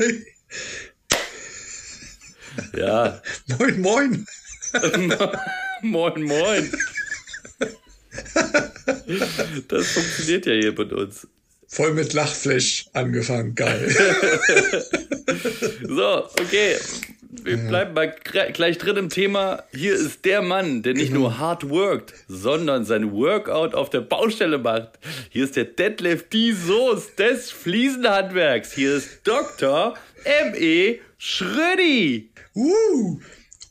drei. Ja. Moin, moin. moin, moin. Das funktioniert ja hier mit uns. Voll mit Lachflash angefangen. Geil. so, okay. Wir bleiben mal gleich drin im Thema. Hier ist der Mann, der nicht nur hard workt, sondern sein Workout auf der Baustelle macht. Hier ist der Deadlift die Soße des Fliesenhandwerks. Hier ist Dr. M.E. Schrödi. Uh.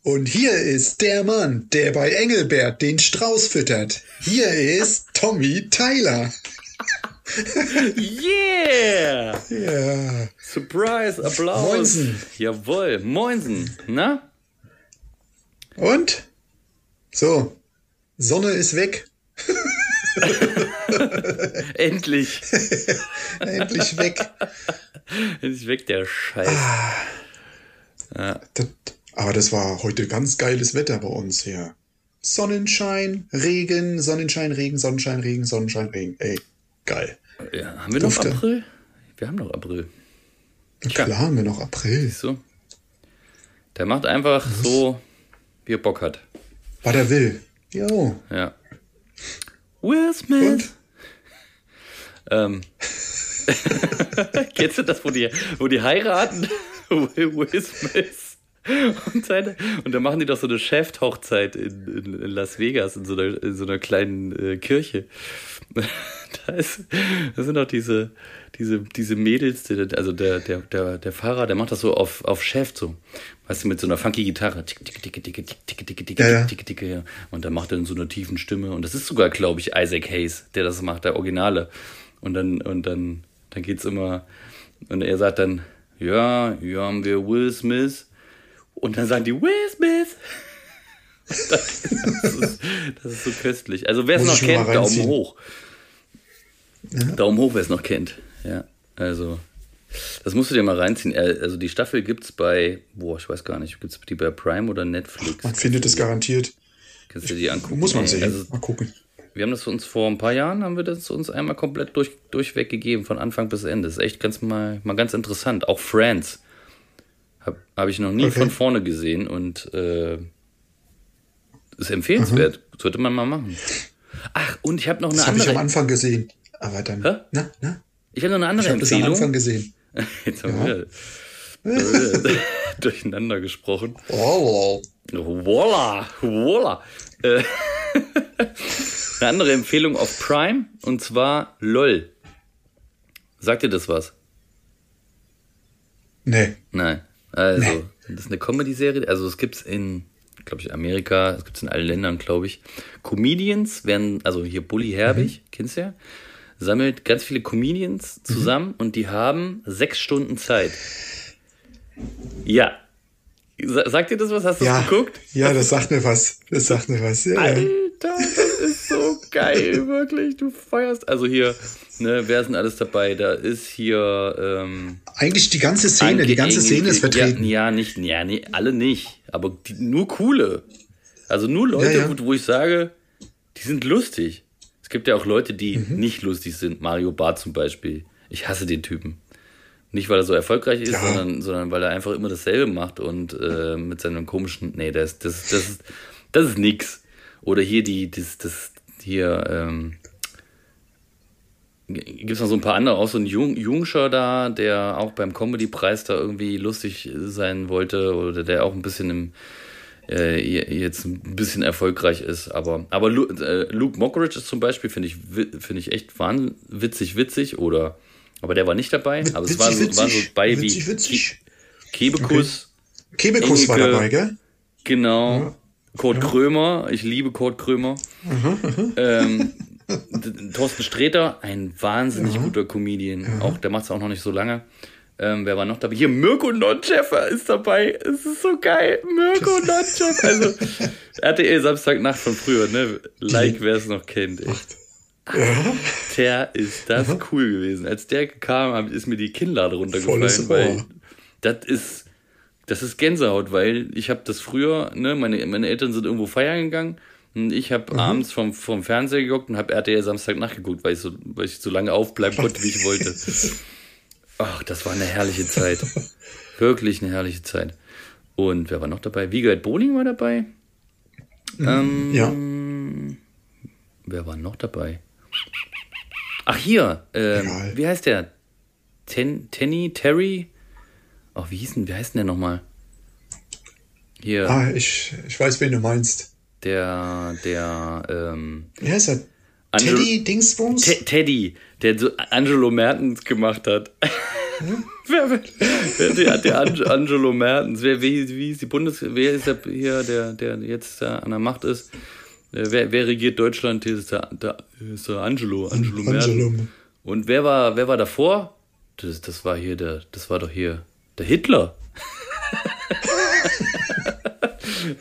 Und hier ist der Mann, der bei Engelbert den Strauß füttert. Hier ist Tommy Tyler. Yeah! Ja. Surprise, Applaus. Moinsen. Jawohl, Moinsen. Na? Und? So, Sonne ist weg. Endlich. Endlich weg. Endlich weg, der Scheiß. Ah. Ja. Das, aber das war heute ganz geiles Wetter bei uns hier. Sonnenschein, Regen, Sonnenschein, Regen, Sonnenschein, Regen, Sonnenschein, Regen. Ey, geil. Ja, haben wir Dufte. noch April? Wir haben noch April. Klar, haben wir noch April. Siehst du? Der macht einfach Was? so, wie er Bock hat. Was er will. Jo. Ja. Will Smith. Ähm. Kennst du das, wo die, wo die heiraten? Will Smith. Und, seine, und dann machen die doch so eine Chef-Hochzeit in, in, in, Las Vegas, in so einer, in so einer kleinen äh, Kirche. da, ist, da sind auch diese, diese, diese Mädels, die, also der, der, der, der Fahrer, der macht das so auf, auf Chef so. Weißt du, mit so einer funky Gitarre. Tick, tick, tick, tick, tick, tick, tick, tick, ja, tick, tick, ja. Und dann macht er in so einer tiefen Stimme. Und das ist sogar, glaube ich, Isaac Hayes, der das macht, der Originale. Und dann, und dann, dann geht's immer, und er sagt dann, ja, hier haben wir Will Smith. Und dann sagen die, Will Smith. Das ist, das ist so köstlich. Also wer es noch kennt, Daumen hoch. Ja. Daumen hoch, wer es noch kennt. Ja, also das musst du dir mal reinziehen. Also die Staffel gibt es bei, boah, ich weiß gar nicht, gibt es die bei Prime oder Netflix? Man findet es garantiert. Kannst du die angucken? Muss man sehen. Also, mal gucken. Wir haben das uns vor ein paar Jahren, haben wir das uns einmal komplett durch, durchweg gegeben, von Anfang bis Ende. Das ist echt ganz mal, mal ganz interessant. Auch Friends habe hab ich noch nie okay. von vorne gesehen und äh, ist empfehlenswert. Mhm. Sollte man mal machen. Ach, und ich habe noch eine das andere. Das habe ich am Anfang gesehen. Aber dann. Hä? Na, na? Ich habe noch eine andere ich Empfehlung. Das am Anfang gesehen. Jetzt haben ja. wir durcheinander gesprochen. Oh. Voila, voila. Äh, eine andere Empfehlung auf Prime und zwar LOL. Sagt dir das was? Nee. Nein. Also, nee. das ist eine Comedy-Serie. Also, es gibt's in, glaube ich, Amerika, es gibt's in allen Ländern, glaube ich. Comedians werden, also hier Bully Herbig, mhm. kennst du ja, sammelt ganz viele Comedians mhm. zusammen mhm. und die haben sechs Stunden Zeit. Ja. Sagt dir das was? Hast du ja. geguckt? Ja, das sagt mir was. Das sagt mir was. Ja, Alter, das ist so geil, wirklich. Du feierst. Also hier, ne, wer ist denn alles dabei? Da ist hier. Ähm, Eigentlich die ganze Szene, die ganze Szene ist vertreten. Ja, ja nicht, ja, nee, alle nicht. Aber die, nur coole. Also nur Leute, ja, ja. Wo, wo, ich sage, die sind lustig. Es gibt ja auch Leute, die mhm. nicht lustig sind. Mario Barth zum Beispiel. Ich hasse den Typen. Nicht, weil er so erfolgreich ist, ja. sondern, sondern weil er einfach immer dasselbe macht und äh, mit seinem komischen. Nee, das, das, das, ist, das ist nix. Oder hier die, das, das, hier, ähm, gibt es noch so ein paar andere, auch so ein Jung, Jungscher da, der auch beim Comedy-Preis da irgendwie lustig sein wollte oder der auch ein bisschen im, äh, jetzt ein bisschen erfolgreich ist. Aber, aber Lu, äh, Luke Mockridge ist zum Beispiel, finde ich, finde ich echt witzig, witzig oder, aber der war nicht dabei, aber es war so, war so bei witzig, wie witzig. Kebekus. Okay. Kebekus war dabei, gell? Genau. Ja. Kurt. Krömer, ich liebe Kurt Krömer. Mhm, ähm, Thorsten Sträter, ein wahnsinnig ja. guter Comedian. Ja. Auch, der macht es auch noch nicht so lange. Ähm, wer war noch dabei? Hier, Mirko Noncheffer ist dabei. Es ist so geil. Mirko Noncheffer. Also, RTL Samstagnacht von früher, ne? Like, wer es noch kennt. Echt. Ja. Der ist das cool gewesen. Als der kam, ist mir die Kinnlade runtergefallen, weil das ist das ist Gänsehaut, weil ich habe das früher, ne, meine, meine Eltern sind irgendwo feiern gegangen und ich habe mhm. abends vom, vom Fernseher geguckt und habe RTL Samstag nachgeguckt, weil ich so, weil ich so lange aufbleiben konnte, wie ich wollte. Ach, das war eine herrliche Zeit. Wirklich eine herrliche Zeit. Und wer war noch dabei? Wiegald Bohling war dabei. Ähm, ja. Wer war noch dabei? Ach, hier. Ähm, wie heißt der? Ten, Tenny, Terry? Ach, wie hieß denn, wie heißt denn der nochmal? Hier, Ah, ich, ich weiß, wen du meinst. der, der, ähm, Wie heißt er? Angelo- Teddy Dingsbums? Te- Teddy, der so Angelo Mertens gemacht hat. wer, wer, der, der Ang- Angelo Mertens, wer, wie, wie ist die Bundes, wer ist der hier, der, der jetzt da an der Macht ist? Äh, Wer, wer regiert Deutschland? Hier ist der, der, ist der Angelo, Angelo Mertens. Angelo. Und wer war, wer war davor? Das, das war hier der, das war doch hier der Hitler.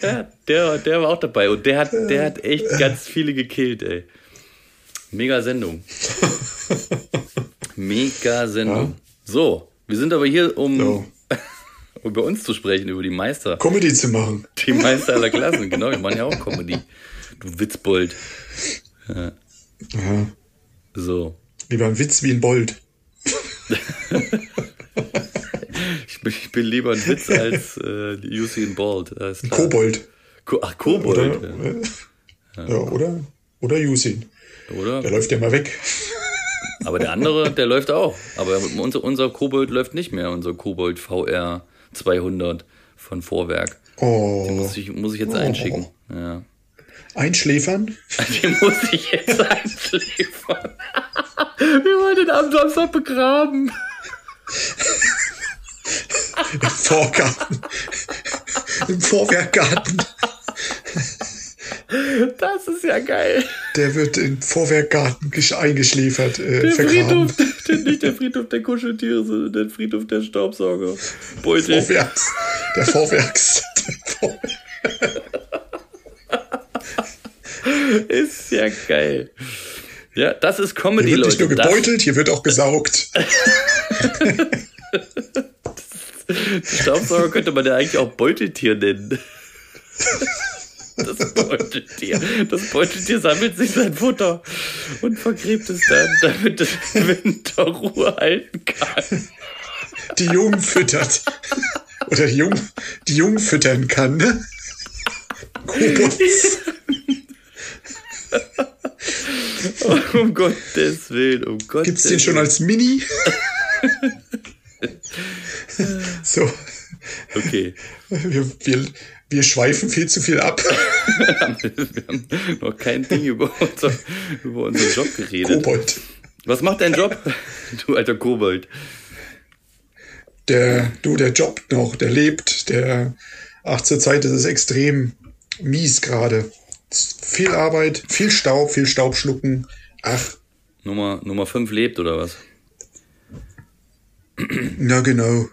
ja, der, der war auch dabei und der hat, der hat echt ganz viele gekillt, ey. Mega Sendung. Mega Sendung. So, wir sind aber hier, um So. über uns zu sprechen, über die Meister. Comedy zu machen. Die Meister aller Klassen, genau, wir machen ja auch Comedy. Du Witzbold. Ja. So. Lieber ein Witz wie ein Bold. Ich bin, ich bin lieber ein Witz als äh, Usain Bolt. Kobold. Ko Ach, Kobold. Oder? ja. Ja, oder? Oder Usain. Oder? Der läuft ja mal weg. Aber der andere, der läuft auch. Aber unser, unser Kobold läuft nicht mehr. Unser Kobold VR 200 von Vorwerk. Oh. Muss ich, muss ich jetzt einschicken. Ja. Einschläfern? Den muss ich jetzt einschläfern. Wir wollen den am Samstag begraben. Im Vorgarten. Im Vorwerkgarten. Das ist ja geil. Der wird im Vorwerkgarten gesch- eingeschläfert, äh, Der vergraben. Friedhof, der, nicht der Friedhof der Kuscheltiere, sondern der Friedhof der Staubsauger. Beute. Vorwerks. Der Vorwerks. Ist ja geil. Ja, das ist Comedy, Hier wird nicht Leute. nur Das- gebeutelt, hier wird auch gesaugt. Staubsauger könnte man ja eigentlich auch Beuteltier nennen. Das Beuteltier. Das Beuteltier sammelt sich sein Futter und vergräbt es dann, damit es Winterruhe halten kann. Die Jungen füttert. Oder die Jungen, die Jungen füttern kann, ne? Kobolds. Um Gottes Willen, um Gottes Gibt's den schon als Mini? so, Okay. wir, wir, wir schweifen viel zu viel ab. Wir haben noch kein Ding über, unser, über unseren Job geredet. Kobold. Was macht dein Job? Du alter Kobold. Der, du, der jobbt noch, der lebt, der, ach, zur Zeit ist es extrem mies gerade. Viel Arbeit, viel Staub, viel Staub schlucken. Ach, Nummer, Nummer 5 lebt oder was? na genau.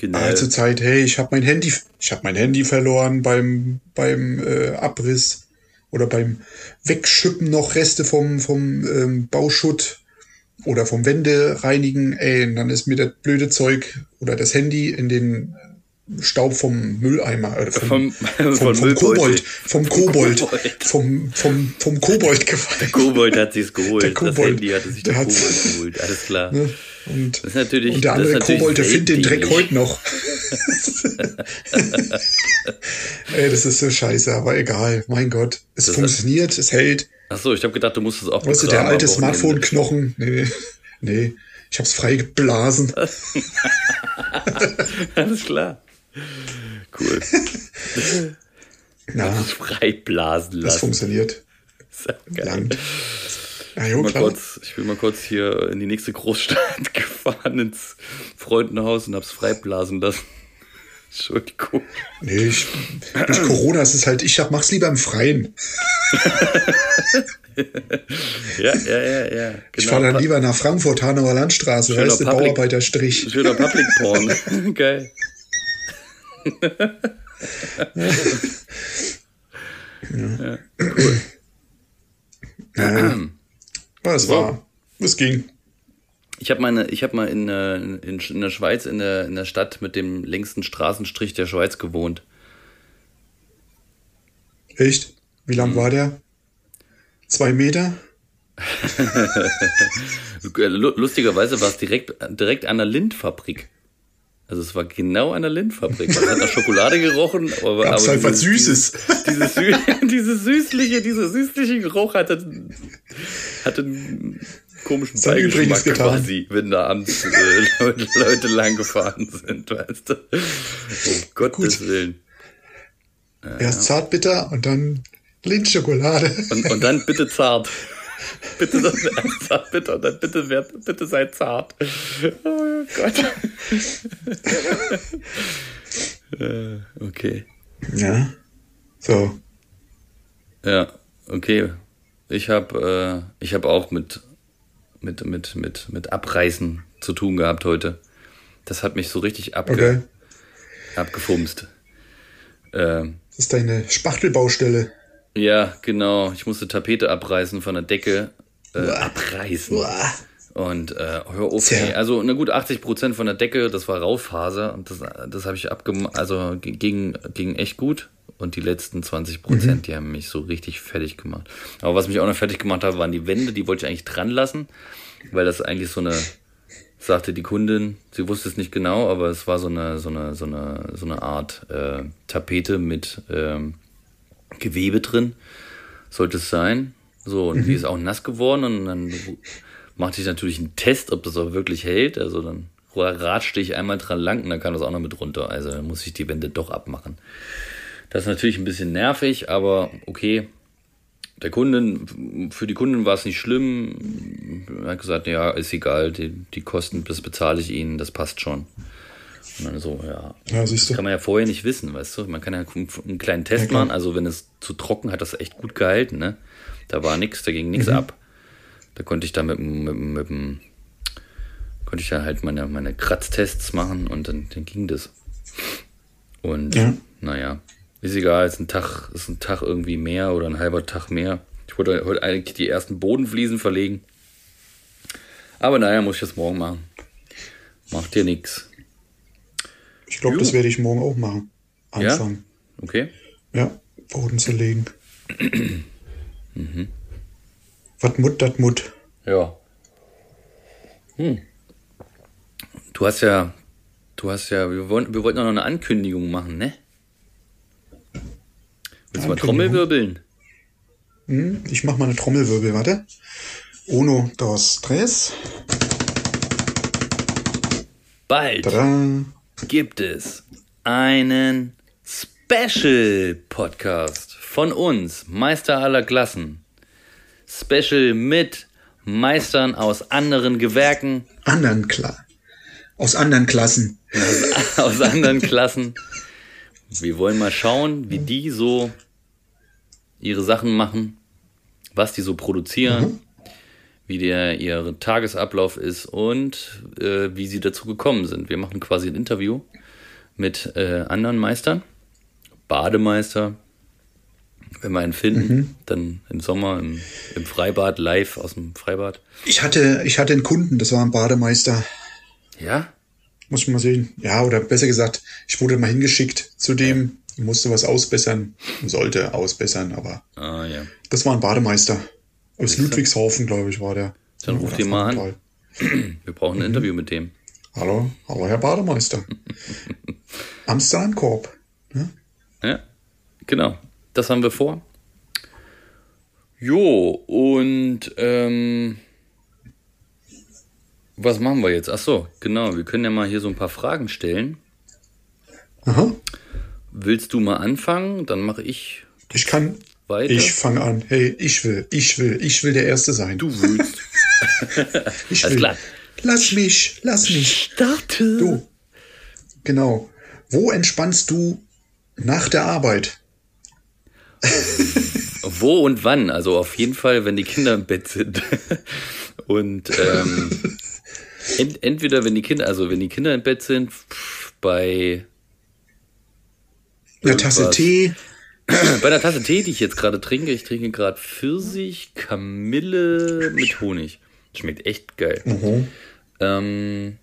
Genau. Zur Zeit, hey, ich habe mein Handy, ich habe mein Handy verloren beim beim äh, Abriss oder beim Wegschippen noch Reste vom vom ähm, Bauschutt oder vom Wände reinigen. Ey, und dann ist mir das blöde Zeug oder das Handy in den Staub vom Mülleimer äh, vom, Vom- vom, vom Müllbeutel. Kobold, vom Kobold, vom vom vom Kobold gefallen. Kobold hat sich's geholt. Der das Kobold. Handy hatte sich der, Der Kobold geholt. Alles klar. Ne? Und, Das ist natürlich. und der das ist andere Kobold, der findet den Dreck heute noch. Ey, das ist so scheiße, aber egal. Mein Gott. Es Das funktioniert, es hält. Achso, ich habe gedacht, du musst es auch Weißt du, der alte. Smartphone-Knochen. Nee, nee. Ich hab's frei geblasen. Alles klar. Cool. Na, Freiblasen das lassen. funktioniert. Ist ja geil. Lang. Ja, jo, Mal klar. kurz, ich bin mal kurz hier in die nächste Großstadt gefahren ins Freundenhaus und hab's freiblasen lassen. Entschuldigung. Nee, ich, durch Corona ist es halt, ich hab, mach's lieber im Freien. Ja, ja, ja, ja. Genau. Ich fahre dann lieber nach Frankfurt, Hanauer Landstraße, Schöner weißt du, Bauarbeiterstrich. Schöner Public Porn. Geil. Ja. Aber es war, es ging. Ich habe meine, ich habe mal in, äh, in, in der Schweiz in der, in der Stadt mit dem längsten Straßenstrich der Schweiz gewohnt. Echt? Wie lang war der? Zwei Meter? Lustigerweise war es direkt, direkt an der Lindfabrik. Also es war genau an der Lindfabrik. Es hat nach Schokolade gerochen, aber, Gab's aber halt was Süßes. Dieses, Sü diese süßliche, dieser süßliche Geruch hatte, hatte einen komischen Beigeschmack quasi, wenn da abends äh, Leute, Leute lang gefahren sind, weißt du. Um Gottes Willen. Erst zartbitter und dann Lindschokolade. Und, und dann bitte zart. Bitte das erst zart, bitte und dann bitte, werd, bitte sei zart. Oh Gott. Äh, okay. Ja. So. Ja, okay. Ich habe äh, ich habe auch mit mit mit mit mit Abreißen zu tun gehabt heute. Das hat mich so richtig abge Okay. abgefumst. Ähm, Das ist deine Spachtelbaustelle. Ja, genau. Ich musste Tapete abreißen von der Decke. Äh, Uah. abreißen. Uah. Und äh, hör auf, ey. also na gut, 80 Prozent von der Decke, das war Raufaser und das, das habe ich abgemacht, also ging, ging echt gut. Und die letzten 20 Prozent, die haben mich so richtig fertig gemacht. Aber was mich auch noch fertig gemacht hat, waren die Wände, die wollte ich eigentlich dran lassen, weil das eigentlich so eine, sagte die Kundin, sie wusste es nicht genau, aber es war so eine, so eine, so eine, so eine Art äh, Tapete mit ähm, Gewebe drin, sollte es sein. So, und die ist auch nass geworden und dann machte ich natürlich einen Test, ob das auch wirklich hält. Also dann ratschte ich einmal dran lang und dann kam das auch noch mit runter. Also dann muss ich die Wände doch abmachen. Das ist natürlich ein bisschen nervig, aber okay. Der Kunden, für die Kunden war es nicht schlimm. Er hat gesagt, ja, ist egal, die, die Kosten, das bezahle ich ihnen, das passt schon. Und dann so, ja, Ja, siehst du. kann man ja vorher nicht wissen, weißt du? Man kann ja einen kleinen Test Ja, machen. Also wenn es zu trocken hat, das echt gut gehalten, ne? Da war nichts, da ging Mhm. nichts ab. Da konnte ich da mit, dem- mit, mit dem, konnte ich da halt meine, meine Kratztests machen und dann, dann ging das. Und Ja. naja, ist egal, ist ein Tag, ist ein Tag irgendwie mehr oder ein halber Tag mehr. Ich wollte heute eigentlich die ersten Bodenfliesen verlegen. Aber naja, muss ich das morgen machen. Macht dir nix. Ich glaube, das werde ich morgen auch machen. Ja? Anfangen. Okay? Ja, Boden zu legen. Mhm. Was Mut, dat Mut. Ja. Hm. Du hast ja, du hast ja, wir, wollen, wir wollten noch eine Ankündigung machen, ne? Willst du mal? Trommelwirbeln? Hm, ich mach mal eine Trommelwirbel, warte. Uno, dos, tres. Bald Tada. Gibt es einen Special Podcast von uns, Meister aller Klassen. Special mit Meistern aus anderen Gewerken, Anderen klar. Aus anderen Klassen. aus anderen Klassen. Wir wollen mal schauen, wie die so ihre Sachen machen, was die so produzieren, wie der ihr Tagesablauf ist und äh, wie sie dazu gekommen sind. Wir machen quasi ein Interview mit äh, anderen Meistern, Bademeister, wenn wir einen finden, dann im Sommer im, im Freibad, live aus dem Freibad. Ich hatte, ich hatte einen Kunden, das war ein Bademeister. Ja? Muss ich mal sehen. Ja, oder besser gesagt, ich wurde mal hingeschickt zu dem, musste was ausbessern, sollte ausbessern, aber Ah ja. das war ein Bademeister. Aus Ludwigshafen, glaube ich, war der. Dann ruf den mal an. Wir brauchen ein Interview mit dem. Hallo, hallo, Herr Bademeister. Amsterdam Korb. Ne? Ja, genau. Das haben wir vor. Jo, und ähm, was machen wir jetzt? Ach so, genau. Wir können ja mal hier so ein paar Fragen stellen. Aha. Willst du mal anfangen? Dann mache ich Ich kann. Weiter. Ich fange an. Hey, ich will, ich will, ich will der Erste sein. du willst. ich Alles will. klar. Lass mich, lass mich. Starte. Du. Genau. Wo entspannst du nach der Arbeit? Wo und wann? Also auf jeden Fall, wenn die Kinder im Bett sind. Und ähm, ent, entweder wenn die Kinder, also wenn die Kinder im Bett sind, pff, bei Eine Tasse. Tee. Bei einer Tasse Tee, die ich jetzt gerade trinke, ich trinke gerade Pfirsich, Kamille mit Honig. Schmeckt echt geil. Mhm. Ähm,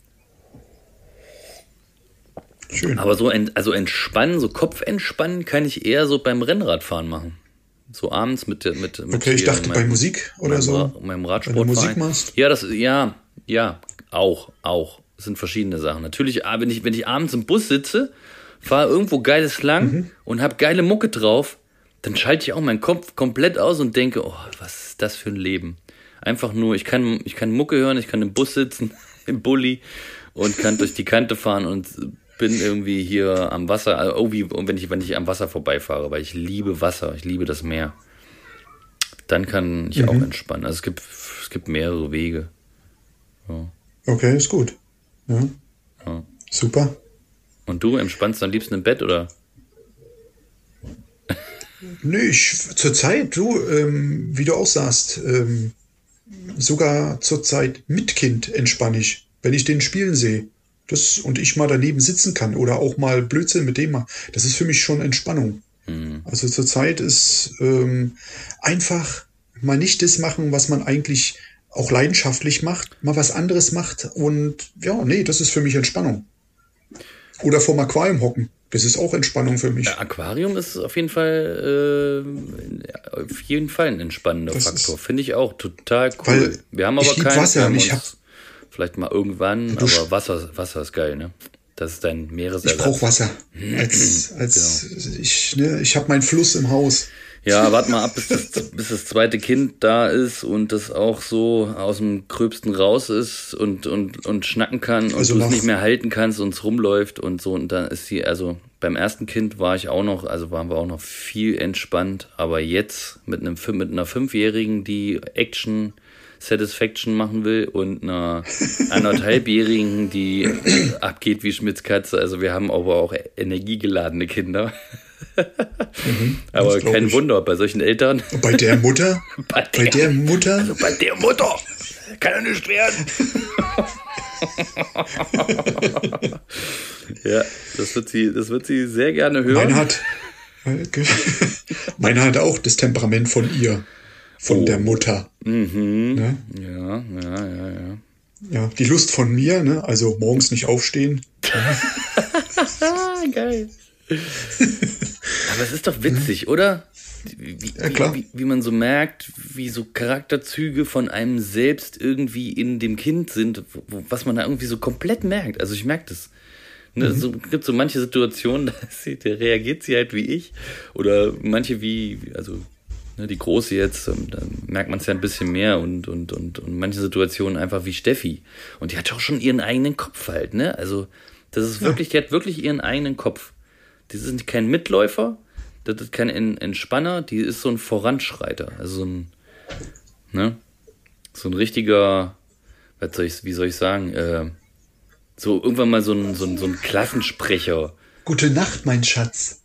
Schön. aber so ent, also entspannen, so Kopf entspannen kann ich eher so beim Rennradfahren machen. So abends mit, der- mit, mit Okay, ich dachte bei meinem- Musik oder meinem, so. Meinem Wenn du. Musik machst. Ja, das, ja, ja, auch, auch. Das sind verschiedene Sachen. Natürlich, ah, wenn ich, wenn ich abends im Bus sitze, fahre irgendwo geiles lang Mhm. und hab geile Mucke drauf, dann schalte ich auch meinen Kopf komplett aus und denke, oh, was ist das für ein Leben? Einfach nur, ich kann, ich kann Mucke hören, ich kann im Bus sitzen, im Bulli und kann durch die Kante fahren und bin irgendwie hier am Wasser, also irgendwie, und wenn ich, wenn ich am Wasser vorbeifahre, weil ich liebe Wasser, ich liebe das Meer. Dann kann ich auch entspannen. Also es gibt, es gibt mehrere Wege. Okay, ist gut. Ja. Ja. Super. Und du entspannst am liebsten im Bett oder? Nee, ich zurzeit, du, ähm, wie du auch sagst, ähm, sogar zurzeit mit Kind entspanne ich, wenn ich den spielen sehe. Das, und ich mal daneben sitzen kann oder auch mal Blödsinn mit dem mal. Das ist für mich schon Entspannung. Also zurzeit ist ähm, einfach mal nicht das machen, was man eigentlich auch leidenschaftlich macht, mal was anderes macht und ja, nee, das ist für mich Entspannung. Oder vorm Aquarium hocken. Das ist auch Entspannung für mich. Aquarium ist auf jeden Fall, äh, auf jeden Fall ein entspannender Das Faktor. Finde ich auch total cool. Wir haben aber ich keinen. Wasser ich uns vielleicht mal irgendwann, aber Wasser, Wasser ist geil, ne? Das ist dein Ich Meeresersatz. brauche Wasser. Als, als Genau. ich, ne, ich habe meinen Fluss im Haus. Ja, warte mal ab, bis das, bis das zweite Kind da ist und das auch so aus dem Gröbsten raus ist und, und, und schnacken kann und Also du es nicht mehr halten kannst und es rumläuft und so. Und dann ist sie, also beim ersten Kind war ich auch noch, also waren wir auch noch viel entspannt, aber jetzt mit einem mit einer Fünfjährigen, die Action Satisfaction machen will und einer anderthalbjährigen, die abgeht wie Schmitz Katze. Also wir haben aber auch energiegeladene Kinder. Aber das glaub kein ich. Wunder bei solchen Eltern. Bei der Mutter, Bei bei der Mutter, also bei der Mutter kann ja nicht werden. ja, das wird sie, das wird sie sehr gerne hören. meine hat, meine hat auch das Temperament von ihr, von Oh. der Mutter. Ne? ja, ja, ja, ja. Ja, die Lust von mir, ne? Also morgens nicht aufstehen. Geil. Aber es ist doch witzig, oder? Wie, Ja. Wie, wie man so merkt, wie so Charakterzüge von einem selbst irgendwie in dem Kind sind, wo, was man da irgendwie so komplett merkt. Also ich merke das. Ne, Mhm. so, gibt so manche Situationen, da, sie, da reagiert sie halt wie ich. Oder manche wie, also ne, die Große jetzt, ähm, da merkt man es ja ein bisschen mehr und, und, und, und manche Situationen einfach wie Steffi. Und die hat auch schon ihren eigenen Kopf halt, ne? Also das ist wirklich, die hat wirklich ihren eigenen Kopf. Die sind kein Mitläufer, das ist kein En- Entspanner, die ist so ein Voranschreiter. Also so ein, ne? So ein richtiger, was soll ich, wie soll ich sagen, äh, so irgendwann mal so ein, so ein, so ein Klassensprecher. Gute Nacht, mein Schatz.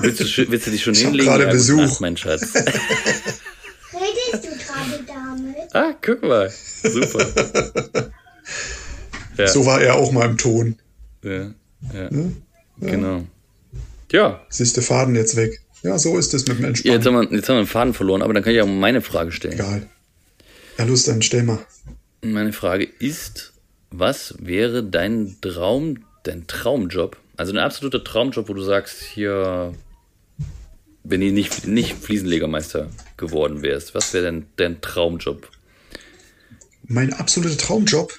Willst du, willst du dich schon Ich hinlegen? gerade gute Besuch. Nacht, mein Schatz. Redest du gerade damit? Ah, guck mal. Super. Ja, So war er auch mal im Ton. ja, ja. Genau. Ja, Siehst du Faden jetzt weg. Ja, so ist es mit dem Entspannen. jetzt haben, wir, jetzt haben wir den Faden verloren, aber dann kann ich auch meine Frage stellen. Egal. Ja, Lust, dann stell mal. Meine Frage ist, was wäre dein Traum, dein Traumjob? Also ein absoluter Traumjob, wo du sagst, hier, wenn du nicht, nicht Fliesenlegermeister geworden wärst, was wäre dein, dein Traumjob? Mein absoluter Traumjob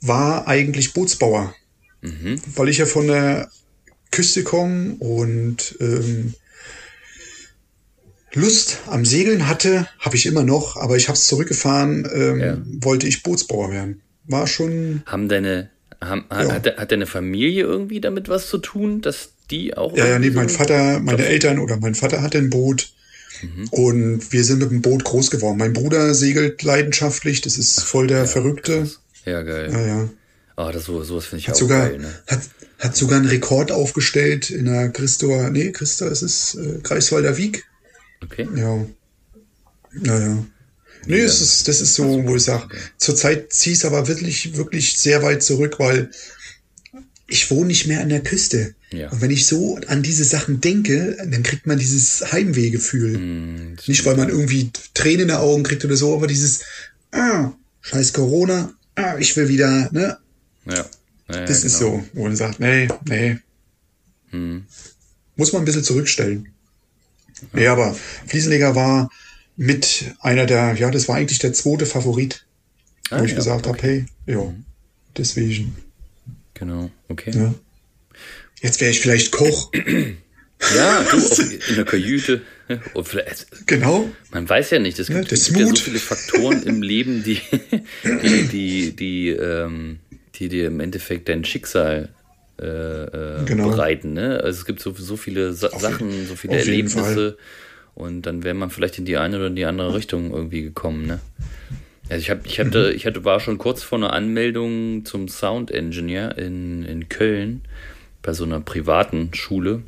war eigentlich Bootsbauer. Weil ich ja von der Küste komme und ähm, Lust am Segeln hatte, habe ich immer noch, aber ich habe es zurückgefahren, ähm, Ja. wollte ich Bootsbauer werden. War schon, Haben deine, haben, Ja. hat, hat deine Familie irgendwie damit was zu tun, dass die auch. ja, ja, nee, mein Vater, meine Eltern oder mein Vater hatte ein Boot und wir sind mit dem Boot groß geworden. Mein Bruder segelt leidenschaftlich, das ist voll der Verrückte. Ja, geil. Ja, ja. Ah, das so, sowas finde ich Hat auch sogar, geil, ne? hat, hat sogar einen Rekord aufgestellt in der Christoer, nee, Christa, es ist äh, Greifswalder Wieg. Okay. Ja. Ja, ja. Nee, es ist, das ist so, wo ich sage, zurzeit ziehe ich es aber wirklich, wirklich sehr weit zurück, weil ich wohne nicht mehr an der Küste. Ja. Und wenn ich so an diese Sachen denke, dann kriegt man dieses Heimwehgefühl. Hm, Nicht, weil man irgendwie Tränen in den Augen kriegt oder so, aber dieses, ah, scheiß Corona, ah, ich will wieder, ne? Ja. Ja Das ja, ist genau. so, wo man sagt, nee, nee. Hm. Muss man ein bisschen zurückstellen. Ja, aber Fliesenleger war mit einer der, ja, das war eigentlich der zweite Favorit, Ah, wo ich ja, gesagt habe, hey, ja, Mhm. deswegen. Genau, okay. Ja. Jetzt wäre ich vielleicht Koch. Ja, du, auf, in der Kajüte. Genau. man weiß ja nicht, es Ja, gibt, der es gibt ja so viele Faktoren im Leben, die, die, die, die, ähm, die dir im Endeffekt dein Schicksal äh, äh, Genau. bereiten. Ne? Also es gibt so, so viele Sa Sachen, so viele auf Erlebnisse und dann wäre man vielleicht in die eine oder in die andere Richtung irgendwie gekommen. Ne? Also ich, hab, ich, hatte, Mhm. ich hatte, war schon kurz vor einer Anmeldung zum Sound Engineer in, in Köln bei so einer privaten Schule.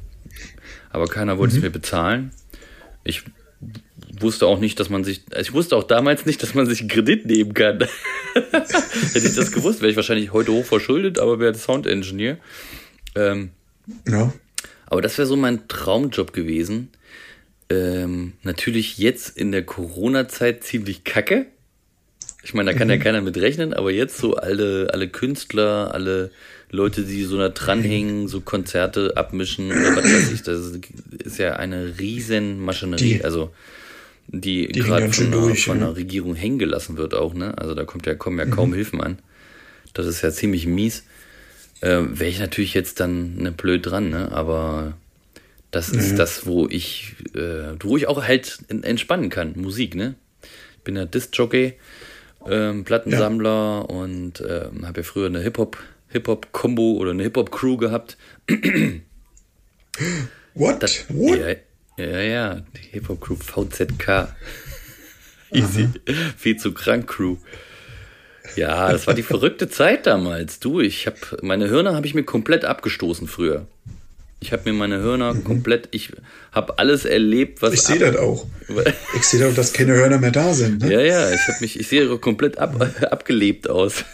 Aber keiner Mhm. wollte es mir bezahlen. Ich wusste auch nicht, dass man sich, also ich wusste auch damals nicht, dass man sich einen Kredit nehmen kann. Hätte ich das gewusst, wäre ich wahrscheinlich heute hoch verschuldet, aber wäre Sound Engineer. Ähm, Ja. aber das wäre so mein Traumjob gewesen. Ähm, natürlich jetzt in der Corona-Zeit ziemlich kacke. Ich meine, da kann ja keiner mit rechnen, aber jetzt so alle, alle Künstler, alle Leute, die so da dranhängen, so Konzerte abmischen oder was weiß ich, das ist ja eine riesen Maschinerie. Die- also die, die gerade von, durch, von ja. einer Regierung hängen gelassen wird auch, ne? Also da kommt ja, kommen ja kaum Hilfen an. Das ist ja ziemlich mies. Äh, Wäre ich natürlich jetzt dann ne, blöd dran, ne? Aber das ist das, wo ich, äh, wo ich auch halt en- entspannen kann, Musik, ne? Ich bin ja Disc-Jockey, ähm, Plattensammler und ähm, habe ja früher eine Hip-Hop, Hip-Hop-Combo oder eine Hip-Hop-Crew gehabt. What? Das, What? ja, ja, ja, die Hip-Hop-Crew VZK. Easy. Viel zu krank Crew. Ja, das war die verrückte Zeit damals. Du, ich habe meine Hörner habe ich mir komplett abgestoßen früher. Ich habe mir meine Hörner komplett, ich habe alles erlebt, was Ich sehe das auch. Ich sehe doch, dass keine Hörner mehr da sind. Ne? Ja, ja, ich habe mich, ich sehe komplett ab, abgelebt aus.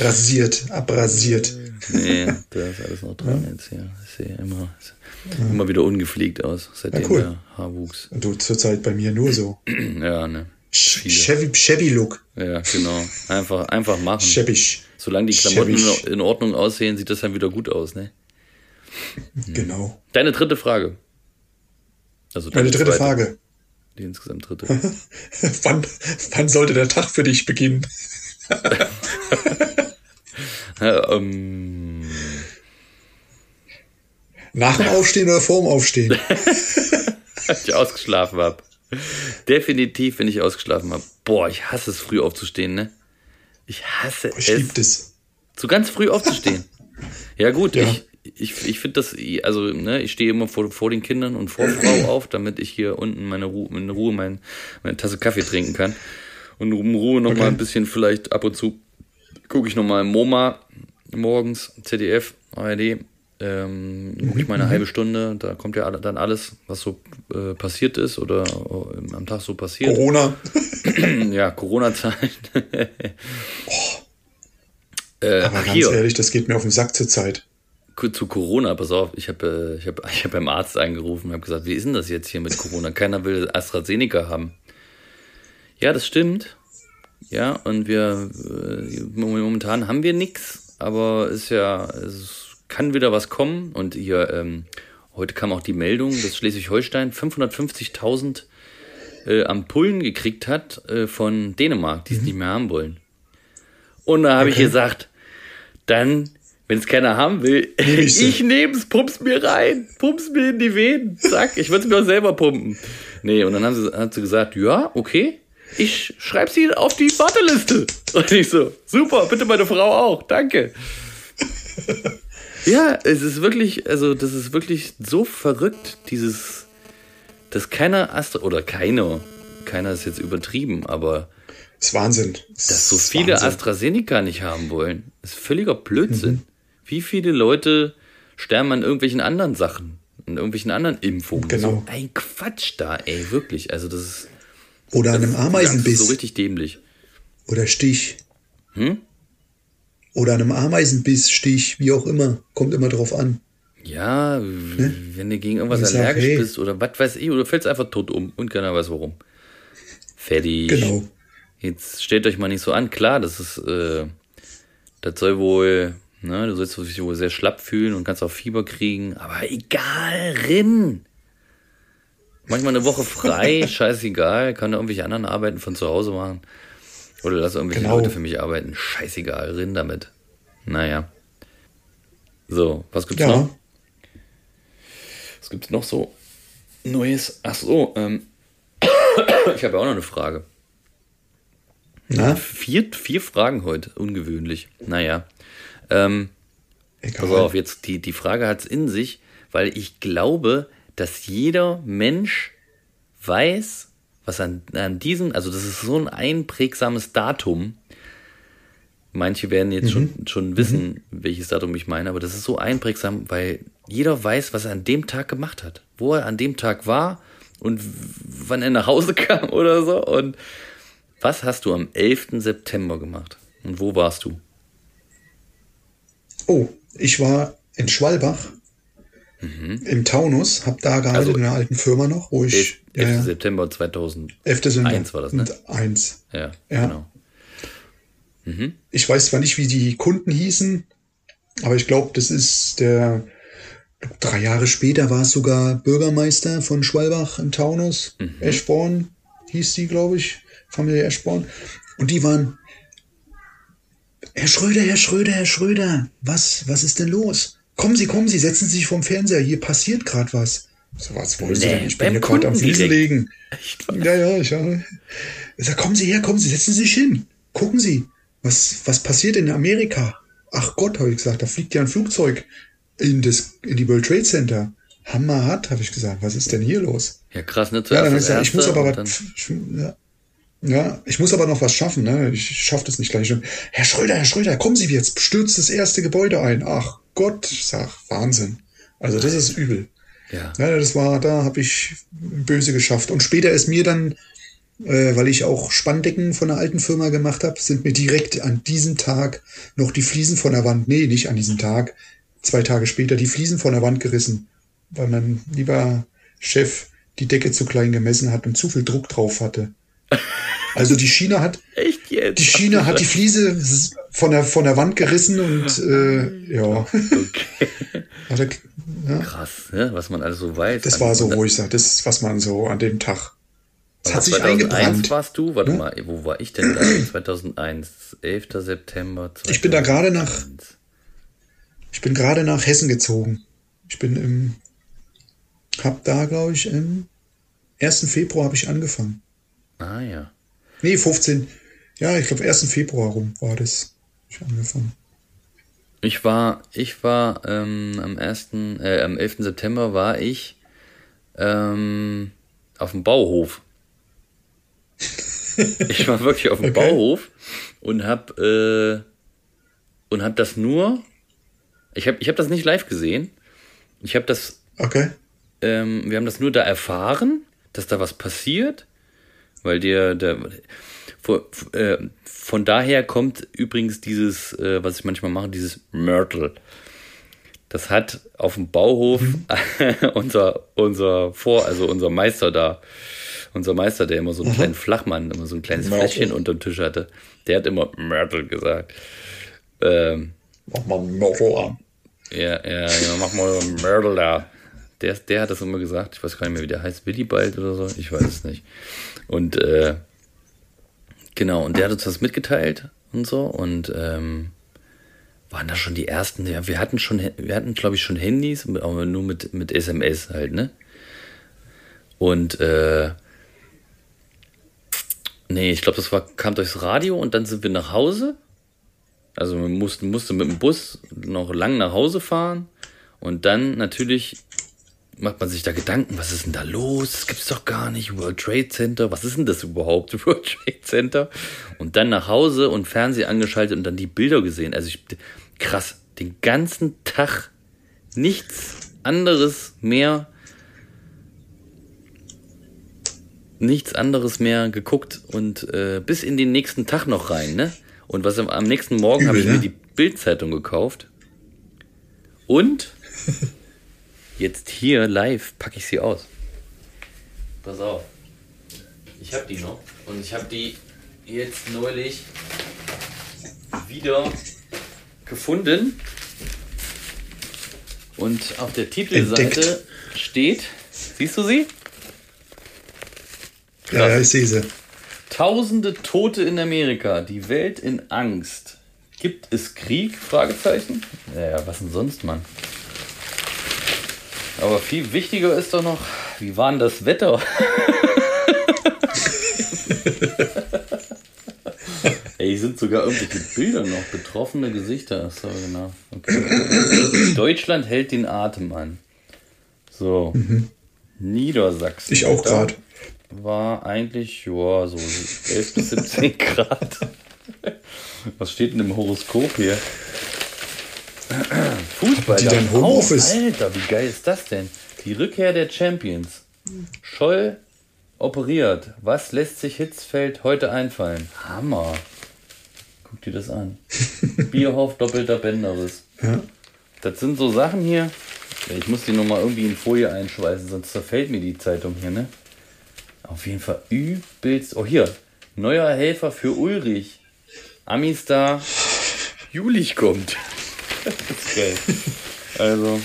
Rasiert, abrasiert. Nee, da ist alles noch dran jetzt hier. Ich sehe immer, immer wieder ungepflegt aus, seitdem Ja, cool. der Haar wuchs. Und du zurzeit bei mir nur so. Ja, ne. Ch- Chevy. Ja, genau. Einfach, einfach machen. Chevy. Solange die Klamotten Schäbig. in Ordnung aussehen, sieht das dann wieder gut aus, ne? Genau. Deine dritte Frage. Also Meine deine dritte zweite, Frage. Die insgesamt dritte. wann, wann sollte der Tag für dich beginnen? Ja, ähm, Nach dem Aufstehen oder vorm Aufstehen? als ich ausgeschlafen habe. Definitiv, wenn ich ausgeschlafen habe. Boah, ich hasse es, früh aufzustehen, ne? Ich hasse Ich es, lieb das. so ganz früh aufzustehen. ja gut, Ja. ich, ich, ich finde das, also ne, ich stehe immer vor, vor den Kindern und vor Frau auf, damit ich hier unten meine Ruhe, in Ruhe mein, meine Tasse Kaffee trinken kann. Und in Ruhe noch mal Okay. ein bisschen vielleicht ab und zu gucke ich noch mal MoMA morgens, ZDF, ARD, ähm, gucke ich mal eine halbe Stunde, da kommt ja dann alles, was so äh, passiert ist oder äh, am Tag so passiert. Corona. Ja, Corona-Zeit. äh, Aber ganz hier, ehrlich, das geht mir auf den Sack zurzeit. Ku- zu Corona, pass auf, ich habe äh, ich hab, ich hab beim Arzt angerufen und habe gesagt, wie ist denn das jetzt hier mit Corona? Keiner will AstraZeneca haben. Ja, das stimmt. Ja, und wir äh, momentan haben wir nix, aber ist ja, es kann wieder was kommen. Und hier, ähm, heute kam auch die Meldung, dass Schleswig-Holstein 550.000 äh, Ampullen gekriegt hat äh, von Dänemark, die es nicht mehr haben wollen. Und da habe ich Okay. gesagt, dann, wenn es keiner haben will, ich ich nehm's, pump's mir rein, pump's mir in die Venen, zack, ich würde es mir auch selber pumpen. Nee, und dann haben sie, hat sie gesagt, ja, okay, ich schreib sie auf die Warteliste. Und ich so, super, bitte meine Frau auch, danke. Ja, es ist wirklich, also das ist wirklich so verrückt, dieses, dass keiner Astra, oder keiner, keiner ist jetzt übertrieben, aber Das ist Wahnsinn. dass so viele Wahnsinn. AstraZeneca nicht haben wollen, ist völliger Blödsinn. Mhm. Wie viele Leute sterben an irgendwelchen anderen Sachen, an irgendwelchen anderen Impfungen? Genau. So ein Quatsch da, ey, wirklich. Also das ist, Oder einem das ist Ameisenbiss. so richtig dämlich. Oder Stich. Hm? Oder einem Ameisenbiss, Stich, wie auch immer. Kommt immer drauf an. Ja, w- wenn du gegen irgendwas Und sag, allergisch hey. bist oder was weiß ich, oder fällst einfach tot um und keiner weiß warum. Fertig. Genau. Jetzt stellt euch mal nicht so an. Klar, das ist, äh, das soll wohl, ne, du sollst dich wohl sehr schlapp fühlen und kannst auch Fieber kriegen, aber egal, rinn. Manchmal eine Woche frei, scheißegal, kann da irgendwelche anderen Arbeiten von zu Hause machen. Oder lass irgendwelche Genau. Leute für mich arbeiten. Scheißegal, reden damit. Naja. So, was gibt's Ja. noch? Was gibt's noch so Neues? Ach so, ähm, ich habe ja auch noch eine Frage. Na, Vier, vier Fragen heute, ungewöhnlich. Naja. Ähm, egal. Pass auf, jetzt die, die Frage hat's in sich, weil ich glaube, dass jeder Mensch weiß, was an, an diesem, also das ist so ein einprägsames Datum. Manche werden jetzt schon, schon wissen, welches Datum ich meine, aber das ist so einprägsam, weil jeder weiß, was er an dem Tag gemacht hat. Wo er an dem Tag war und wann er nach Hause kam oder so. Und was hast du am 11. September gemacht? Und wo warst du? Oh, ich war in Schwalbach im Taunus, hab da gearbeitet Also- in einer alten Firma noch, wo 11. ich 11. ja, September 2000. 11. September. Eins war das, ne? Eins. Ja, Ja. genau. Ich weiß zwar nicht, wie die Kunden hießen, aber ich glaube, das ist der. Drei Jahre später war es sogar Bürgermeister von Schwalbach im Taunus. Eschborn hieß die, glaube ich. Familie Eschborn. Und die waren. Herr Schröder, Herr Schröder, Herr Schröder, was, was ist denn los? Kommen Sie, kommen Sie, setzen Sie sich vom Fernseher, hier passiert gerade was. So, was wollen Sie Nee, denn? Ich bin hier gerade am direkt. legen. Ja, ja, ich habe. Ich sag, kommen Sie her, kommen Sie, setzen Sie sich hin. Gucken Sie, was, was passiert in Amerika? Ach Gott, habe ich gesagt, da fliegt ja ein Flugzeug in, das, in die World Trade Center. Hammerhart, habe ich gesagt. Was ist denn hier los? Ja, krass, ne? Ja, dann ist ja, ich muss aber was, ich, ja, ja, ich muss aber noch was schaffen, ne? Ich schaff das nicht gleich. Herr Schröder, Herr Schröder, kommen Sie jetzt, stürzt das erste Gebäude ein. Ach Gott, sag, Wahnsinn. Also das ist übel. ja. Ja, das war, da habe ich böse geschafft. Und später ist mir dann, äh, weil ich auch Spanndecken von einer alten Firma gemacht habe, sind mir direkt an diesem Tag noch die Fliesen von der Wand, nee, nicht an diesem Tag, zwei Tage später die Fliesen von der Wand gerissen, weil mein lieber Chef die Decke zu klein gemessen hat und zu viel Druck drauf hatte. Also die Schiene hat, Echt jetzt? die Schiene hat die Fliese von der, von der Wand gerissen und äh, ja. Okay. Er- ja. Krass, ne? Was man alles so weiß. Das war so, wo ich sage, das ist, was man so an dem Tag. Aber hat sich 2001 eingebrannt. warst du? Warte Ne? mal, wo war ich denn da? 2001, 11. September. Ich bin da gerade nach- 2001. Ich bin gerade nach Hessen gezogen. Ich bin im, hab da, glaube ich, im 1. Februar habe ich angefangen. Ah ja. Nee, 15. Ja, ich glaube, 1. Februar rum war das. Hab Ich angefangen. Ich war, ich war ähm, am 1., äh, am 11. September war ich ähm, auf dem Bauhof. ich war wirklich auf dem Okay. Bauhof und hab äh, und hab das nur. Ich habe ich hab das nicht live gesehen. Ich habe das Okay. ähm, wir haben das nur da erfahren, dass da was passiert, weil der, der von, äh, von daher kommt übrigens dieses, äh, was ich manchmal mache, dieses Mörtel. Das hat auf dem Bauhof unser, unser Vor, also unser Meister da, unser Meister, der immer so einen kleinen Flachmann, immer so ein kleines Mörtel. Fläschchen unter dem Tisch hatte, der hat immer Mörtel gesagt. Ähm, Mach mal Motto an. ja, ja, ja, mach mal Mörtel da. Der, der hat das immer gesagt. Ich weiß gar nicht mehr, wie der heißt. Willibald oder so. Ich weiß es nicht. Und äh, genau, und der hat uns das mitgeteilt und so. Und ähm, waren da schon die ersten. Ja, wir hatten schon, wir hatten, glaube ich, schon Handys, aber nur mit, mit SMS halt, ne? Und äh, nee, ich glaube, das war, kam durchs Radio und dann sind wir nach Hause. Also man musste, musste mit dem Bus noch lang nach Hause fahren und dann natürlich macht man sich da Gedanken, was ist denn da los? Das gibt's doch gar nicht. World Trade Center, was ist denn das überhaupt? World Trade Center. Und dann nach Hause und Fernsehen angeschaltet und dann die Bilder gesehen. Also ich, krass, den ganzen Tag nichts anderes mehr, nichts anderes mehr geguckt und äh, bis in den nächsten Tag noch rein, ne? Und was am, am nächsten Morgen habe ich Übel, mir ne? die Bildzeitung gekauft. Und jetzt hier live packe ich sie aus. Pass auf. Ich habe die noch und ich habe die jetzt neulich wieder gefunden. Und auf der Titelseite Entdeckt. steht, siehst du sie? Ja, ja, ich sehe sie. Tausende Tote in Amerika, die Welt in Angst. Gibt es Krieg? Fragezeichen. Naja, was denn sonst, Mann? Aber viel wichtiger ist doch noch, wie war denn das Wetter? Ey, sind sogar irgendwelche Bilder noch, betroffene Gesichter. Achso, genau. Okay. Deutschland hält den Atem an. So. Niedersachsen. Ich auch gerade. War eigentlich, ja, so 11 bis 17 Grad. Was steht denn im Horoskop hier? Fußball. Die dein. Homeoffice? Alter, wie geil ist das denn? Die Rückkehr der Champions. Scholl operiert. Was lässt sich Hitzfeld heute einfallen? Hammer. Guck dir das an. Bierhoff doppelter Bänderriss. Ja. Das sind so Sachen hier. Ich muss die nochmal irgendwie in Folie einschweißen, sonst zerfällt mir die Zeitung hier, ne? Auf jeden Fall übelst. Oh, hier. Neuer Helfer für Ulrich. Amistar Julich kommt. Das ist geil. Also,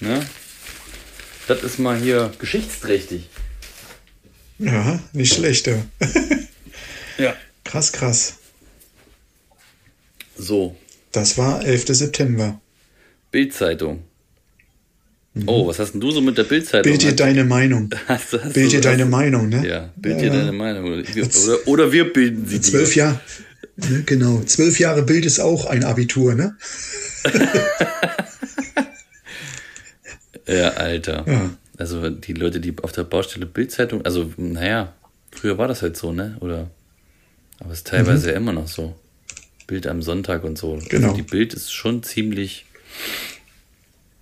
ne? Das ist mal hier geschichtsträchtig. Ja, nicht schlecht. Ja. Krass, krass. So, Das war 11. September. Bildzeitung. Oh, was hast denn du so mit der Bildzeitung? Bild dir deine Meinung. Hast hast Bild dir deine Meinung, ne? Ja, bild Ja, dir ja. deine Meinung. Oder, oder, oder wir bilden sie dir. Zwölf Jahre. Ne, genau. Zwölf Jahre Bild ist auch ein Abitur, ne? Ja, Alter. Ja. Also die Leute, die auf der Baustelle Bildzeitung, also naja, früher war das halt so, ne? Oder aber es ist teilweise ja immer noch so. Bild am Sonntag und so. Genau. Also die Bild ist schon ziemlich.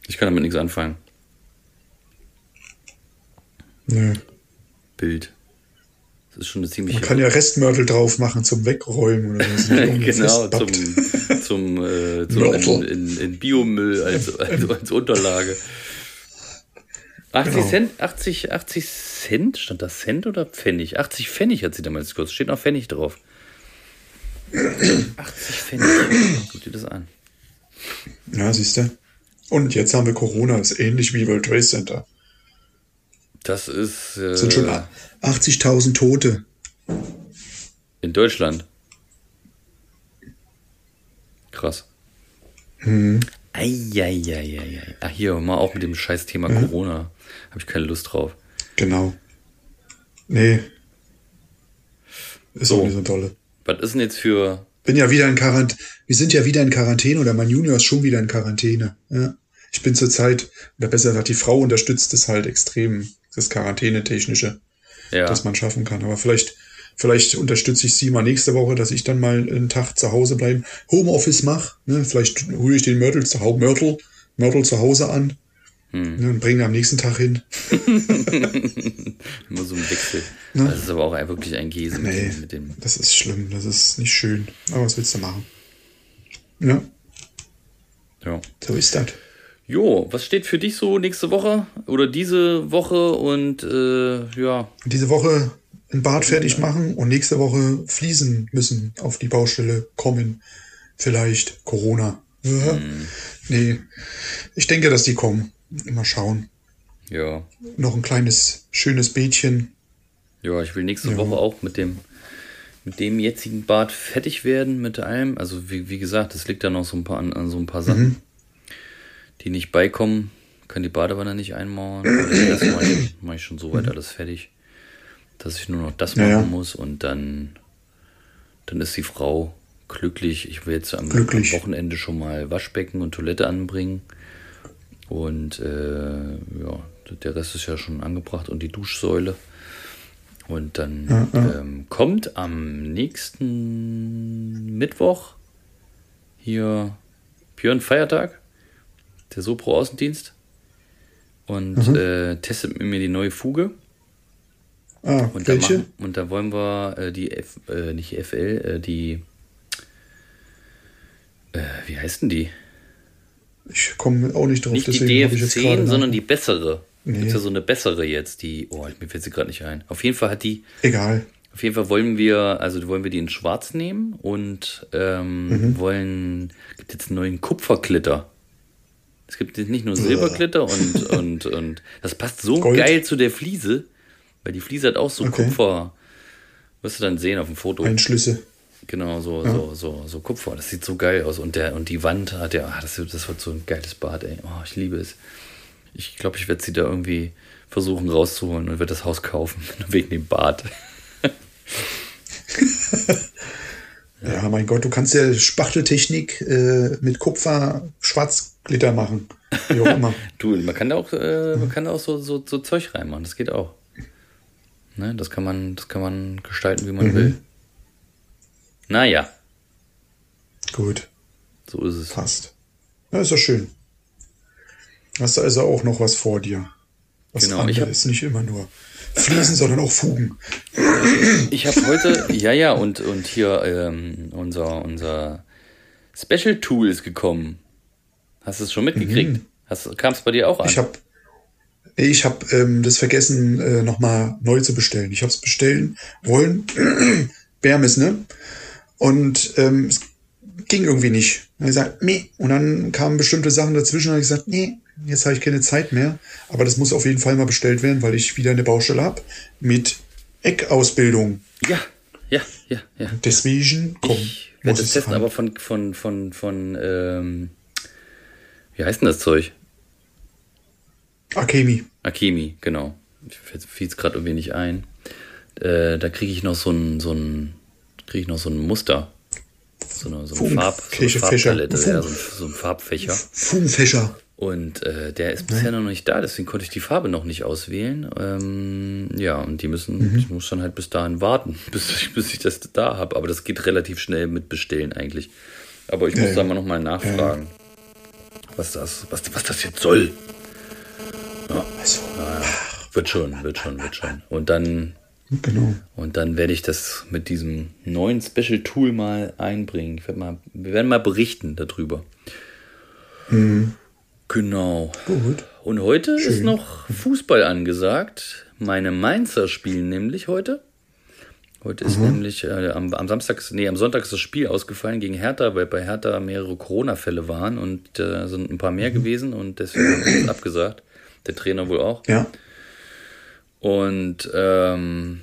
Ich kann damit nichts anfangen. Nö. Bild. Das ist schon eine ziemliche. Man kann ja Restmörtel drauf machen zum Wegräumen oder so. genau, zum, zum, äh, zum in, in, in Biomüll als, als, als Unterlage. 80 Genau. Cent, 80, 80 Cent, stand da Cent oder Pfennig? 80 Pfennig hat sie damals gekostet, steht noch Pfennig drauf. 80 Pfennig, guck dir das an. Ja, siehst du. Und jetzt haben wir Corona, ist ähnlich wie World Trade Center. Das ist äh, sind schon 80.000 Tote. in Deutschland. Krass. Mhm. Eieieiei. Ach hier, mal auch mit dem scheiß Thema Corona. Habe ich keine Lust drauf. Genau. Nee. Ist So. auch nicht so tolle. Was ist denn jetzt für Bin ja wieder in Quarantäne. Wir sind ja wieder in Quarantäne oder mein Junior ist schon wieder in Quarantäne. Ja. Ich bin zurzeit, oder besser gesagt, die Frau unterstützt es halt extrem, das Quarantänetechnische, ja. das man schaffen kann. Aber vielleicht, vielleicht unterstütze ich sie mal nächste Woche, dass ich dann mal einen Tag zu Hause bleiben, Homeoffice mache. Ne? Vielleicht hole ich den Mörtel zu Hause, Mörtel, Mörtel zu Hause an. Hm. Ne, und bringe ihn am nächsten Tag hin. Immer so ein Wechsel. Das ist aber auch wirklich ein Käse mit, Ne? Nee, dem, mit dem. das ist schlimm, das ist nicht schön. Aber was willst du machen? Ja, Ja. so ist das. Jo, was steht für dich so nächste Woche oder diese Woche und äh, ja, diese Woche ein Bad fertig machen und nächste Woche Fliesen müssen auf die Baustelle kommen. Vielleicht Corona. Ja. Nee, ich denke, dass die kommen. Mal schauen. ja, Noch ein kleines, schönes Bädchen. ja, ich will nächste Ja. Woche auch mit dem mit dem jetzigen Bad fertig werden mit allem. Also wie, wie gesagt, es liegt da noch so ein paar an, an so ein paar Sachen, die nicht beikommen. Kann die Badewanne nicht einmauern. Aber Das mache ich, schon soweit alles fertig, dass ich nur noch das Ja, machen ja. muss und dann dann ist die Frau glücklich. Ich will jetzt am, am. Wochenende schon mal Waschbecken und Toilette anbringen. Und äh, ja, der Rest ist ja schon angebracht und die Duschsäule. Und dann Ähm, kommt am nächsten Mittwoch hier Björn Feiertag, der Sopro Außendienst. Und äh, testet mit mir die neue Fuge. Ah, Und da, welche? machen, und da wollen wir äh, die F, äh, nicht FL, äh, die äh, wie heißt denn die? Ich komme auch nicht drauf, Nicht die deswegen habe ich jetzt gerade DF10, nach- sondern die bessere. Nee. Gibt's ja so eine bessere jetzt, die, oh, mir fällt sie gerade nicht ein. Auf jeden Fall hat die, Egal. auf jeden Fall wollen wir, also wollen wir die in schwarz nehmen und ähm, Mhm. wollen, gibt jetzt einen neuen Kupferklitter. Es gibt nicht nur Silberklitter und, und, und das passt so Gold. geil zu der Fliese. Weil die Fliese hat auch so Okay. Kupfer. Wirst du dann sehen auf dem Foto. Einschlüsse. Genau, so, so, so, so Kupfer. Das sieht so geil aus. Und, der, und die Wand hat ja, ah, das, wird- das wird so ein geiles Bad, ey. Oh, ich liebe es. Ich glaube, ich werde sie da irgendwie versuchen rauszuholen und werde das Haus kaufen. Wegen dem Bad. Ja. mein Gott, du kannst ja Spachteltechnik äh, mit Kupfer Schwarzglitter machen. Wie auch immer. Du, man kann da auch, äh, man kann da auch so, so, so Zeug reinmachen. Das geht auch. Ne, das kann man, das kann man gestalten, wie man will. Naja, Gut, so ist es. passt. Ja, ist doch schön. Hast du also auch noch was vor dir? Was Genau, ich hab- nicht immer nur Fliesen, sondern auch Fugen. Ich habe heute, ja, ja, und, und hier ähm, unser, unser Special Tool ist gekommen. Hast du es schon mitgekriegt? Hast Kam es bei dir auch an? Ich habe ich hab, ähm, das vergessen, äh, nochmal neu zu bestellen. Ich habe es bestellen wollen. Bärmis, ne? Und ähm, es ging irgendwie nicht. Dann hab ich gesagt, nee. Und dann kamen bestimmte Sachen dazwischen. Dann habe ich gesagt, nee, jetzt habe ich keine Zeit mehr. Aber das muss auf jeden Fall mal bestellt werden, weil ich wieder eine Baustelle habe mit Eckausbildung. ja, ja, ja, ja. Deswegen, komm, Ich werde das es testen, aber von, von, von, von, ähm, wie heißt denn das Zeug? Akemi. Akemi, genau. Ich fiel es gerade irgendwie nicht ein. Äh, da kriege ich noch so ein, so ein, kriege ich noch so ein Muster. So eine, so Funk- Farb, so eine. Farbpalette, ja, so, ein, so ein Farbfächer. Fugenfächer. Und äh, der ist bisher noch nicht da, deswegen konnte ich die Farbe noch nicht auswählen. Ähm, ja, und die müssen, ich muss dann halt bis dahin warten, bis ich, bis ich das da habe. Aber das geht relativ schnell mit Bestellen eigentlich. Aber ich muss Ja, da ja. mal nochmal nachfragen, was das, was, was das jetzt soll. Also, Wird schon, wird schon, wird schon. Und dann, genau. und dann werde ich das mit diesem neuen Special Tool mal einbringen. Ich werd mal, wir werden mal berichten darüber. Genau. Gut. Und heute ist Schön. noch Fußball angesagt. Meine Mainzer spielen nämlich heute. Heute ist nämlich äh, am, am Samstag, nee, am Sonntag ist das Spiel ausgefallen gegen Hertha, weil bei Hertha mehrere Corona-Fälle waren und äh, sind ein paar mehr gewesen und deswegen ist es abgesagt. Der Trainer wohl auch. Ja. Und, ähm,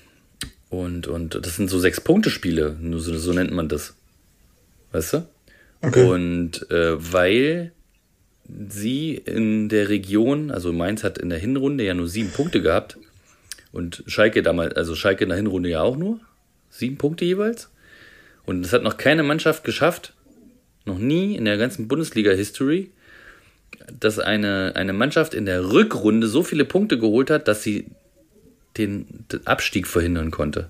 und, und das sind so Sechs-Punkte-Spiele, so, so nennt man das. Weißt du? Okay. Und äh, weil sie in der Region, also Mainz hat in der Hinrunde ja nur sieben Punkte gehabt und Schalke damals, also Schalke in der Hinrunde ja auch nur sieben Punkte jeweils. Und es hat noch keine Mannschaft geschafft, noch nie in der ganzen Bundesliga-History, dass eine, eine Mannschaft in der Rückrunde so viele Punkte geholt hat, dass sie den, den Abstieg verhindern konnte.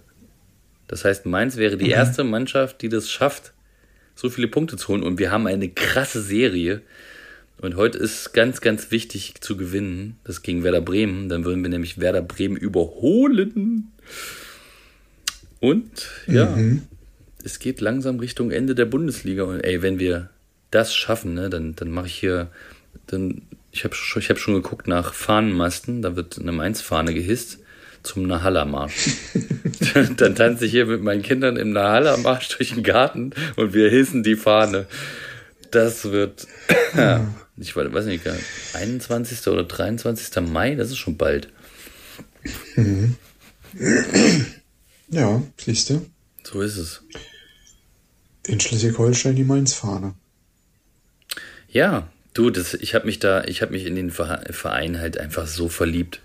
Das heißt, Mainz wäre die erste Mannschaft, die das schafft, so viele Punkte zu holen. Und wir haben eine krasse Serie. Und heute ist ganz, ganz wichtig zu gewinnen. Das gegen Werder Bremen. Dann würden wir nämlich Werder Bremen überholen. Und ja, es geht langsam Richtung Ende der Bundesliga. Und ey, wenn wir das schaffen, ne, dann, dann mache ich hier, dann, ich habe schon, ich hab schon geguckt nach Fahnenmasten. Da wird eine Mainz-Fahne gehisst zum Nahalla-Marsch. dann tanze ich hier mit meinen Kindern im Nahalla-Marsch durch den Garten und wir hissen die Fahne. Das wird, ich weiß weiß nicht, 21. oder 23. Mai, das ist schon bald. Ja, siehst du. So ist es. In Schleswig-Holstein die Mainz-Fahne. Ja, du, das, ich habe mich da, ich habe mich in den Ver- Verein halt einfach so verliebt.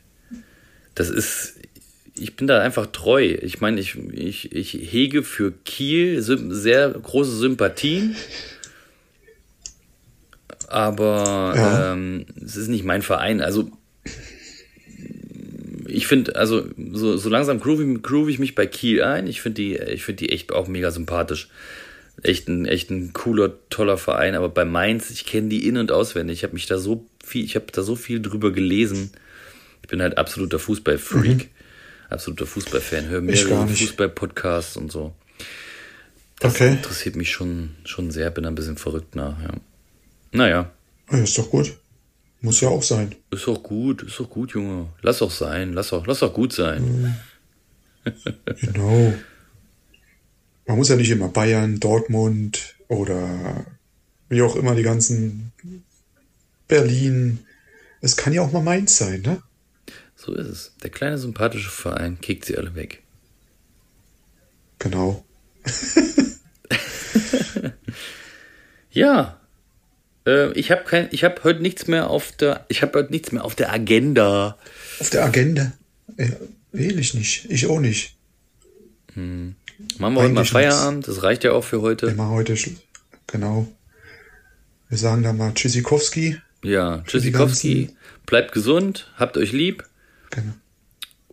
Das ist, ich bin da einfach treu. Ich meine, ich, ich, ich hege für Kiel sehr große Sympathien. Aber Ja. ähm, es ist nicht mein Verein. Also ich finde, also so, so langsam groove, groove ich mich bei Kiel ein. Ich finde die, ich finde die echt auch mega sympathisch. Echt ein, echt ein cooler, toller Verein. Aber bei Mainz, ich kenne die in- und auswendig. Ich habe mich da so viel, ich habe da so viel drüber gelesen. Ich bin halt absoluter Fußballfreak. Absoluter Fußballfan. Höre Mhm. Mehrere. Fußballpodcasts und so. Das Okay. interessiert mich schon, schon sehr. Bin ein bisschen verrückt nach, ja. Naja. Ja, ist doch gut. Muss ja auch sein. Ist doch gut, ist doch gut, Junge. Lass doch sein, lass doch, lass doch gut sein. Genau. Man muss ja nicht immer Bayern, Dortmund oder wie auch immer die ganzen Berlin. Es kann ja auch mal Mainz sein, ne? So ist es. Der kleine sympathische Verein kickt sie alle weg. Genau. Ja. Äh, ich habe kein, ich habe heute nichts mehr auf der, ich habe heute nichts mehr auf der Agenda. Auf der Agenda. Ja, will ich nicht. Ich auch nicht. Machen wir heute mal Eigentlich Feierabend. Das reicht ja auch für heute. Immer heute. Schlu- Genau. Wir sagen dann mal Tschüssikowski. Ja, Tschüssikowski. Bleibt gesund, habt euch lieb. Genau.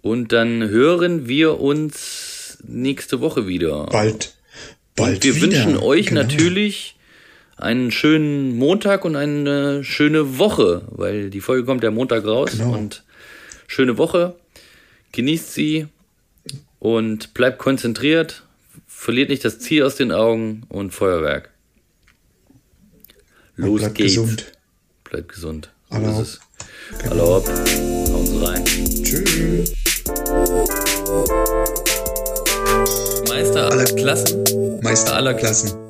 Und dann hören wir uns nächste Woche wieder. Bald. Bald. Und wir wieder. wünschen euch Genau. natürlich einen schönen Montag und eine schöne Woche, weil die Folge kommt ja Montag raus. Genau. Und schöne Woche. Genießt sie und bleibt konzentriert. Verliert nicht das Ziel aus den Augen und Feuerwerk. Und Los bleibt geht's. gesund. Bleibt gesund. So Alle ist es. Alle hopp. Hauen Sie rein. Tschüss. Meister aller Klassen. Meister aller Klassen.